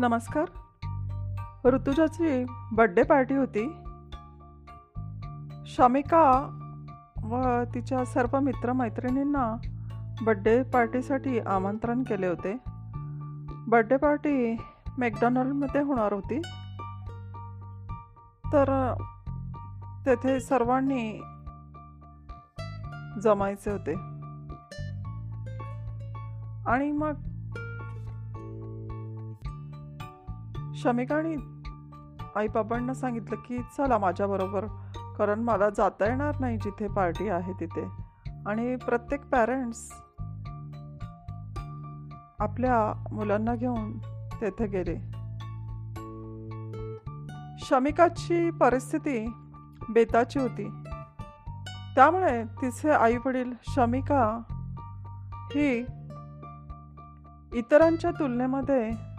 नमस्कार. ऋतुजाची birthday party होती. शमिका व तिच्या सर्व मित्रमैत्रिणींना बड्डे पार्टीसाठी आमंत्रण केले होते. बड्डे पार्टी मॅकडॉनल्डमध्ये होणार होती. तर तेथे सर्वांनी जमायचे होते. आणि मग शमिकाने आईबाबांना सांगितलं की चला माझ्याबरोबर कारण मला जाता येणार नाही जिथे पार्टी आहे तिथे. आणि प्रत्येक पॅरेंट्स आपल्या मुलांना घेऊन तेथे गेले. शमिकाची परिस्थिती बेताची होती. त्यामुळे तिचे आई वडील शमिका ही इतरांच्या तुलनेमध्ये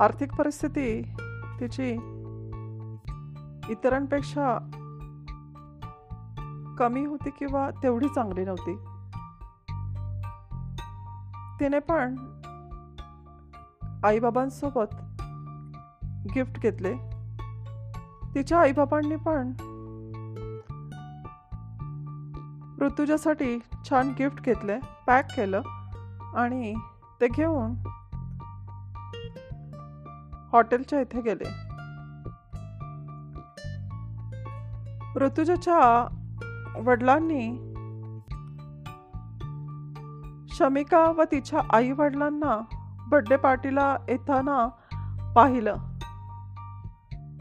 आर्थिक परिस्थिती तिची इतरांपेक्षा कमी होती किंवा तेवढी चांगली नव्हती. तिने पण आईबाबांसोबत गिफ्ट घेतले. तिच्या आईबाबांनी पण ऋतुजासाठी छान गिफ्ट घेतले पॅक केलं आणि ते घेऊन हॉटेलच्या इथे गेले. ऋतुजाच्या वडिलांनी शमिका व तिच्या आई वडिलांना बर्थडे पार्टीला येताना पाहिलं.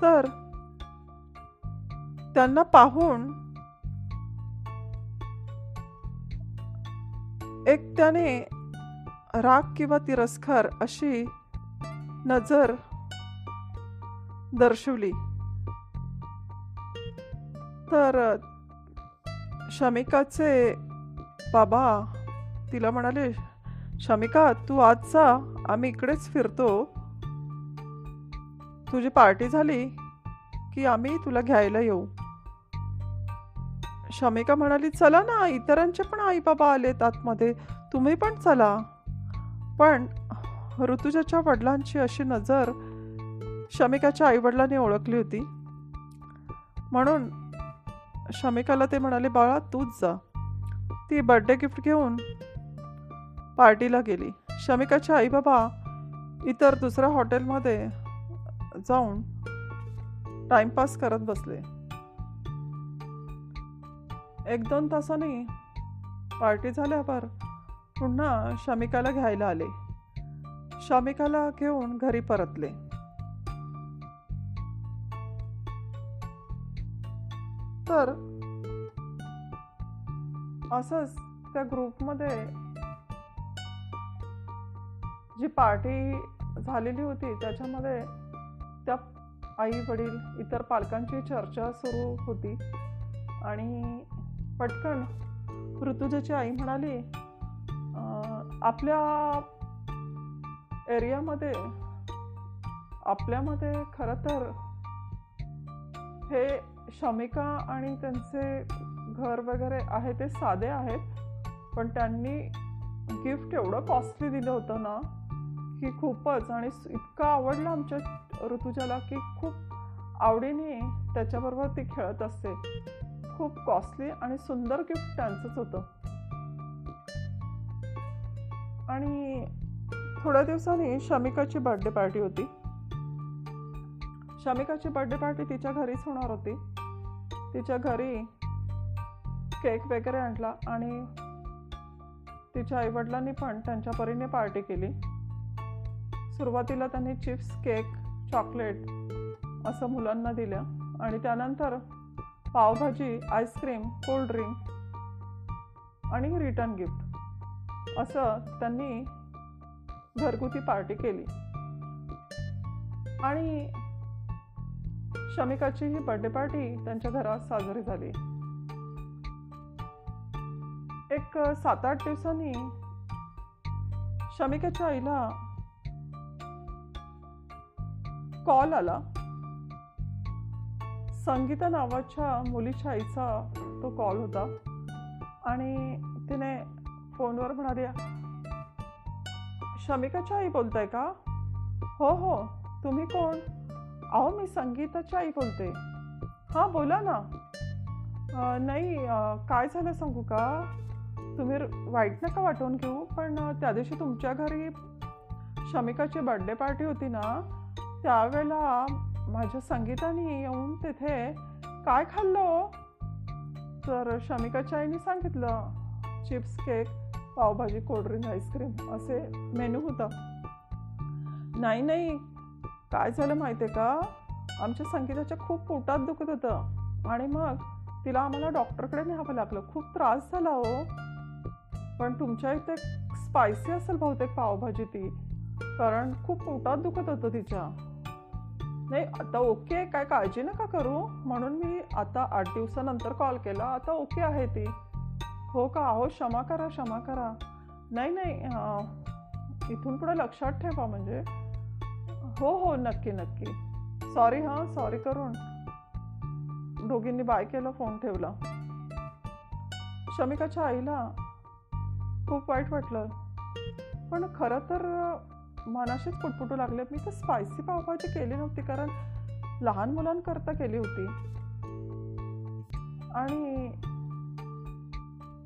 तर त्यांना पाहून एक त्याने राग किंवा तिरस्कार अशी नजर दर्शवली. तर शमिकाचे बाबा तिला म्हणाले शमिका तू आज जा आम्ही इकडेच फिरतो. तुझी पार्टी झाली की आम्ही तुला घ्यायला येऊ. शमिका म्हणाली चला ना इतरांचे पण आई बाबा आलेत आतमध्ये. तुम्ही पण चला. पण ऋतुजाच्या वडिलांची अशी नजर शमिकाच्या आईवडिलांनी ओळखली होती. म्हणून शमिकाला ते म्हणाले बाळा तूच जा. ती बर्थडे गिफ्ट घेऊन पार्टीला गेली. शमिकाच्या आई बाबा इतर दुसऱ्या हॉटेलमध्ये जाऊन टाइमपास करत बसले. एक दोन तासांनी पार्टी झाल्यावर पुन्हा शमिकाला घ्यायला आले. शमिकाला घेऊन घरी परतले. तर असंच त्या ग्रुपमध्ये जी पार्टी झालेली होती त्याच्यामध्ये त्या आई वडील इतर पालकांची चर्चा सुरू होती. आणि पटकन ऋतुजाची आई म्हणाली आपल्या एरियामध्ये आपल्यामध्ये खरं तर हे शमिका आणि त्यांचे घर वगैरे आहे ते साधे आहेत पण त्यांनी गिफ्ट एवढं कॉस्टली दिलं होतं ना की खूपच. आणि इतकं आवडला आमच्या ऋतुजाला की खूप आवडीने त्याच्याबरोबर ती खेळत असते. खूप कॉस्टली आणि सुंदर गिफ्ट त्यांचंच होतं. आणि थोड्या दिवसांनी शमिकाची बर्थडे पार्टी होती. शमिकाची बर्थडे पार्टी तिच्या घरीच होणार होती. तिच्या घरी केक वगैरे आणला आणि तिच्या आईवडिलांनी पण त्यांच्या परीने पार्टी केली. सुरुवातीला त्यांनी चिप्स केक चॉकलेट असं मुलांना दिलं आणि त्यानंतर pav bhaji ice cream cold drink आणि रिटर्न गिफ्ट असं त्यांनी घरगुती पार्टी केली. आणि शमिकाची ही बर्थडे पार्टी त्यांच्या घरात साजरी झाली. एक सात आठ दिवसांनी शमिकाच्या आईला कॉल आला. संगीता नावाच्या मुलीच्या आईचा तो कॉल होता. आणि तिने फोनवर म्हणाली शमिकाच्या आई बोलताय का? हो हो. तुम्ही कोण? अहो मी संगीताची आई बोलते. हां बोला ना. नाही काय झालं सांगू का? तुम्ही वाईट नका वाटून घेऊ पण त्या दिवशी तुमच्या घरी शमिकाची बर्थडे पार्टी होती ना त्यावेळेला माझ्या संगीताने येऊन तिथे काय खाल्लं हो? तर शमिकाच्या आईने सांगितलं chips cake pav bhaji cold drink ice cream असे मेनू होता. नाही नाही काय झालं माहिती आहे का? आमच्या संगीताच्या खूप पोटात दुखत होतं. आणि मग तिला आम्हाला डॉक्टरकडे न्यावं लागलं. खूप त्रास झाला हो. पण तुमच्या इथे स्पायसी असेल बहुतेक पावभाजी ती. कारण खूप पोटात दुखत होतं तिच्या. नाही आता ओके काय काळजी नका करू. म्हणून मी आता आठ दिवसानंतर कॉल केला. आता ओके आहे ती. हो का? अहो क्षमा करा क्षमा करा. नाही नाही इथून पुढे लक्षात ठेवा म्हणजे. हो हो नक्की नक्की. सॉरी हां सॉरी करून. दोघींनी बाय केलं फोन ठेवला. शमिकाच्या आईला खूप वाईट वाटलं. पण खरं तर मनाशीच पुटपुटू लागले. मी तर स्पायसी पावभाजी केली नव्हती कारण लहान मुलांकरता केली होती. आणि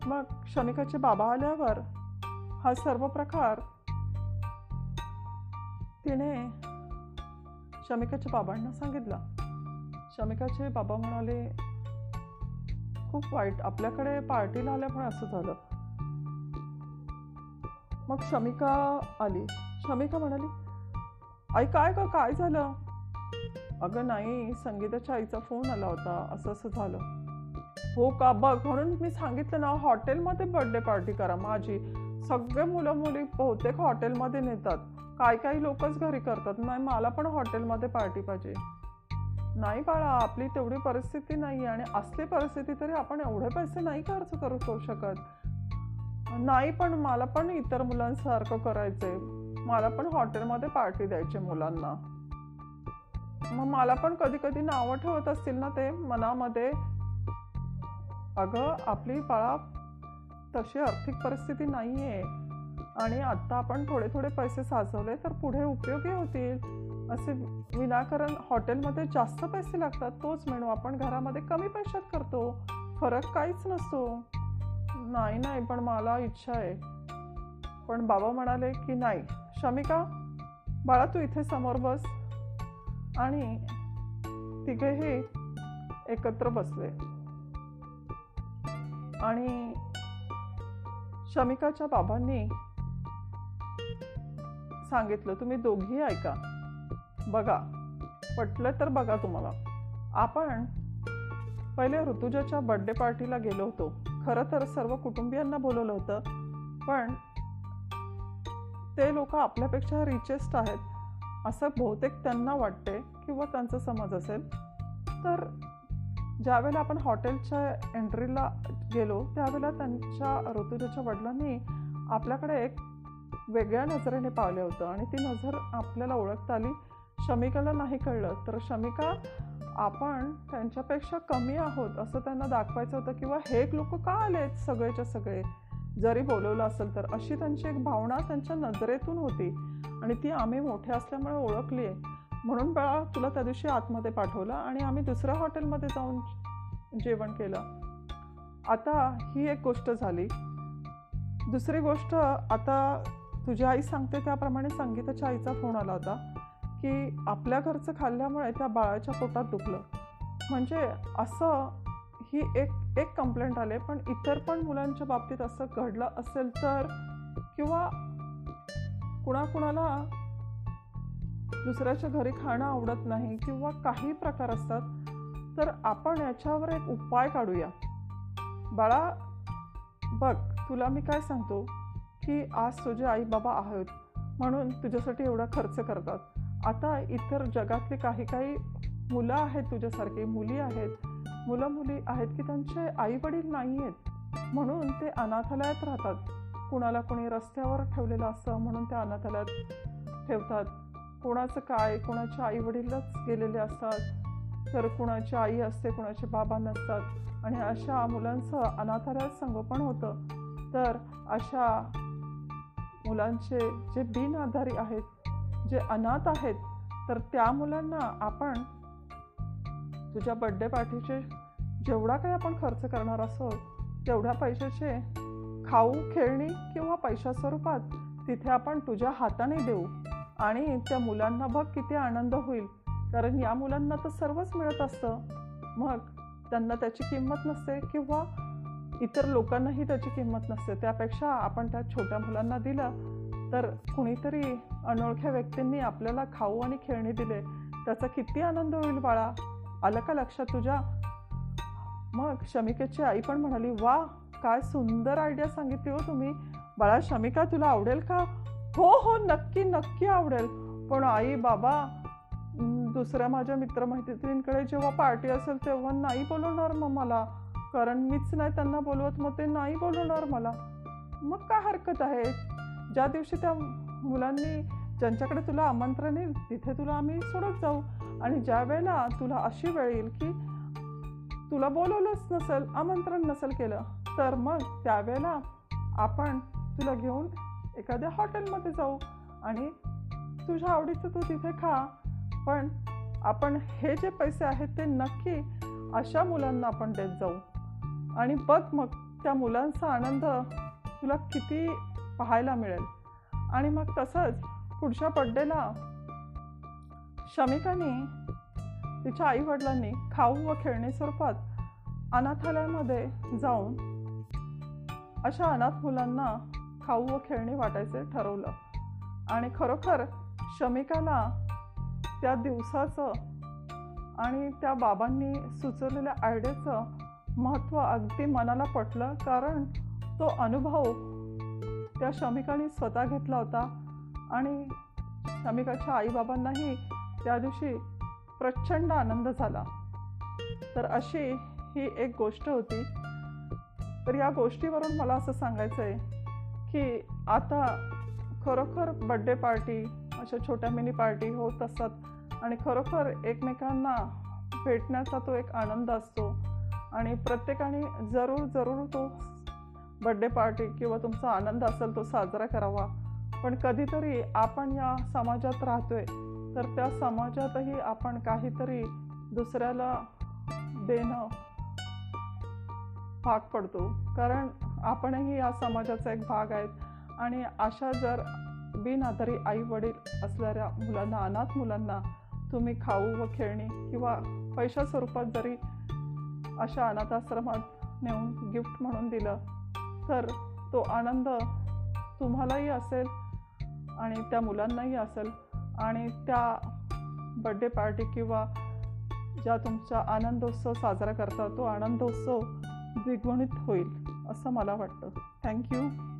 मग शमिकाचे बाबा आल्यावर हा सर्व प्रकार तिने शमिकाच्या बाबांना सांगितला. शमिकाचे बाबा म्हणाले खूप वाईट. आपल्याकडे पार्टीला आल्यामुळे असं झालं. मग शमिका आली. शमिका म्हणाली आई काय का काय झालं? अगं नाही संगीताच्या आईचा फोन आला होता. असं असं झालं. हो का? बघ म्हणून मी सांगितलं ना हॉटेलमध्ये बर्थडे पार्टी करा. माझी सगळे मुलं मुली बहुतेक हॉटेलमध्ये नेतात. काही काही लोकच घरी करतात. नाही मला पण हॉटेलमध्ये पार्टी पाहिजे. नाही बाळा आपली तेवढी परिस्थिती नाही आणि असली परिस्थिती तरी आपण एवढे पैसे नाही खर्च करू शकत. नाही पण मला पण इतर मुलांसारखं करायचंय. मला पण हॉटेलमध्ये पार्टी द्यायची मुलांना. मग मला पण कधी कधी नावं ठेवत असतील ना ते मनामध्ये. अगं आपली बाळा तशी आर्थिक परिस्थिती नाही आहे आणि आत्ता आपण थोडे थोडे पैसे साचवले तर पुढे उपयोगी होतील. असे विनाकारण हॉटेलमध्ये जास्त पैसे लागतात तोच मेनू आपण घरामध्ये कमी पैशात करतो. फरक काहीच नसतो. नाही नाही पण मला इच्छा आहे. पण बाबा म्हणाले की नाही. शमिका बाळा तू इथे समोर बस. आणि तिघेही एकत्र बसले. आणि शमिकाच्या बाबांनी सांगितलं तुम्ही दोघी ऐका. बघा पटलं तर बघा तुम्हाला. आपण पहिले ऋतुजाच्या बर्थडे पार्टीला गेलो होतो. खरं तर सर्व कुटुंबियांना बोलवलं होतं. पण ते लोक आपल्यापेक्षा रिचेस्ट आहेत. असं बहुतेक त्यांना वाटते किंवा त्यांचा समज असेल. तर ज्यावेळेला आपण हॉटेलच्या एंट्रीला गेलो त्यावेळेला त्यांच्या ऋतुजाच्या वडिलांनी आपल्याकडे एक वेगळ्या नजरेने पावलं होतं आणि ती नजर आपल्याला ओळखता आली. शमिकाला नाही कळलं. तर शमिका आपण त्यांच्यापेक्षा कमी आहोत असं त्यांना दाखवायचं होतं किंवा हे लोक का आलेत सगळेच्या सगळे? जरी बोलवलं असेल तर अशी त्यांची एक भावना त्यांच्या नजरेतून होती आणि ती आम्ही मोठे असल्यामुळे ओळखली आहे म्हणून बाळा तुला त्या दिवशी आतमध्ये पाठवलं आणि आम्ही दुसऱ्या हॉटेलमध्ये जाऊन जेवण केलं. आता ही एक गोष्ट झाली. दुसरी गोष्ट आता तुझी आई सांगते त्याप्रमाणे संगीताच्या आईचा फोन आला होता की आपल्या घरचं खाल्ल्यामुळे त्या बाळाच्या पोटात दुखलं. म्हणजे असं ही एक एक कंप्लेंट आले. पण इतर पण मुलांच्या बाबतीत असं घडलं असेल तर किंवा कुणाकुणाला दुसऱ्याच्या घरी खाणं आवडत नाही किंवा काही प्रकार असतात तर आपण याच्यावर एक उपाय काढूया. बाळा बघ तुला मी काय सांगतो? की आज तुझे आई बाबा आहेत. म्हणून तुझ्यासाठी एवढा खर्च करतात. आता इतर जगातले काही काही मुलं आहेत तुझ्यासारखी मुली आहेत. मुलं मुली आहेत की त्यांचे आई वडील नाही आहेत. म्हणून ते अनाथालयात राहतात. कुणाला कोणी रस्त्यावर ठेवलेलं असतं म्हणून ते अनाथालयात ठेवतात. कोणाचं काय कोणाच्या आई वडीलच गेलेले असतात. तर कुणाची आई असते कुणाचे बाबा नसतात. आणि अशा मुलांचं अनाथालयात संगोपन होतं. तर अशा मुलांचे जे बिनआधारी आहेत जे अनाथ आहेत तर त्या मुलांना आपण तुझ्या बड्डे पार्टीचे जेवढा काही आपण खर्च करणार असो तेवढ्या पैशाचे खाऊ खेळणी किंवा पैशा स्वरूपात तिथे आपण तुझ्या हाताने देऊ. आणि त्या मुलांना बघ किती आनंद होईल. कारण या मुलांना तर सर्वच मिळत असतं. मग त्यांना त्याची किंमत नसते किंवा इतर लोकांनाही त्याची किंमत नसते. त्यापेक्षा आपण त्या छोट्या मुलांना दिलं तर कुणीतरी अनोळख्या व्यक्तींनी आपल्याला खाऊ आणि खेळणी दिले. त्याचा किती आनंद होईल बाळा? आलं का लक्षात तुझ्या? मग शमिकेची आई पण म्हणाली वा काय सुंदर आयडिया सांगितली हो तुम्ही. बाळा शमिका तुला आवडेल का? हो हो नक्की नक्की आवडेल. पण आई बाबा दुसऱ्या माझ्या मित्रमैत्रिणींकडे जेव्हा पार्टी असेल तेव्हा नाही बोलवणार मग मला. कारण मीच नाही त्यांना बोलवत मग ते नाही बोलवणार मला. मग काय हरकत आहे? ज्या दिवशी त्या मुलांनी ज्यांच्याकडे तुला आमंत्रण येईल तिथे तुला आम्ही सोडत जाऊ. आणि ज्या वेळेला तुला अशी वेळ येईल की तुला बोलवलंच नसेल आमंत्रण नसेल केलं तर मग त्यावेळेला आपण तुला घेऊन एखाद्या हॉटेलमध्ये जाऊ. आणि तुझ्या आवडीचं तू तिथे खा. पण आपण हे जे पैसे आहेत ते नक्की अशा मुलांना आपण देत जाऊ. आणि बघ मग त्या मुलांचा आनंद तुला किती पाहायला मिळेल. आणि मग तसंच पुढच्या बड्डेला शमिकाने तिच्या आई वडिलांनी खाऊ व खेळणी स्वरूपात अनाथालयामध्ये जाऊन अशा अनाथ मुलांना खाऊ व खेळणी वाटायचे ठरवलं. आणि खरोखर शमिकाला त्या दिवसाचं आणि त्या बाबांनी सुचवलेल्या आयडियाचं महत्त्व अगदी मनाला पटलं कारण तो अनुभव त्या शमिकाने स्वतः घेतला होता. आणि शमिकाच्या आईबाबांनाही त्या दिवशी प्रचंड आनंद झाला. तर अशी ही एक गोष्ट होती. तर या गोष्टीवरून मला असं सांगायचं आहे की आता खरोखर बड्डे पार्टी अशा छोट्या मिनी पार्टी होत असतात. आणि खरोखर एकमेकांना भेटण्याचा तो एक आनंद असतो. आणि प्रत्येकाने जरूर जरूर तो बड्डे पार्टी किंवा तुमचा आनंद असेल तो साजरा करावा. पण कधीतरी आपण या समाजात राहतोय तर त्या समाजातही आपण काहीतरी दुसऱ्याला देणं भाग पडतो. कारण आपणही या समाजाचा एक भाग आहेत. आणि अशा जर बिनआधारी आई वडील असणाऱ्या मुलांना अनाथ मुलांना तुम्ही खाऊ व खेळणी किंवा पैशा स्वरूपात जरी अशा अनाथाश्रमात नेऊन गिफ्ट म्हणून दिलं. तर तो आनंद तुम्हालाही असेल आणि त्या मुलांनाही असेल. आणि त्या बड्डे पार्टी किंवा ज्या तुमचा आनंदोत्सव साजरा करता तो आनंदोत्सव द्विगुणित होईल असं मला वाटतं. थँक्यू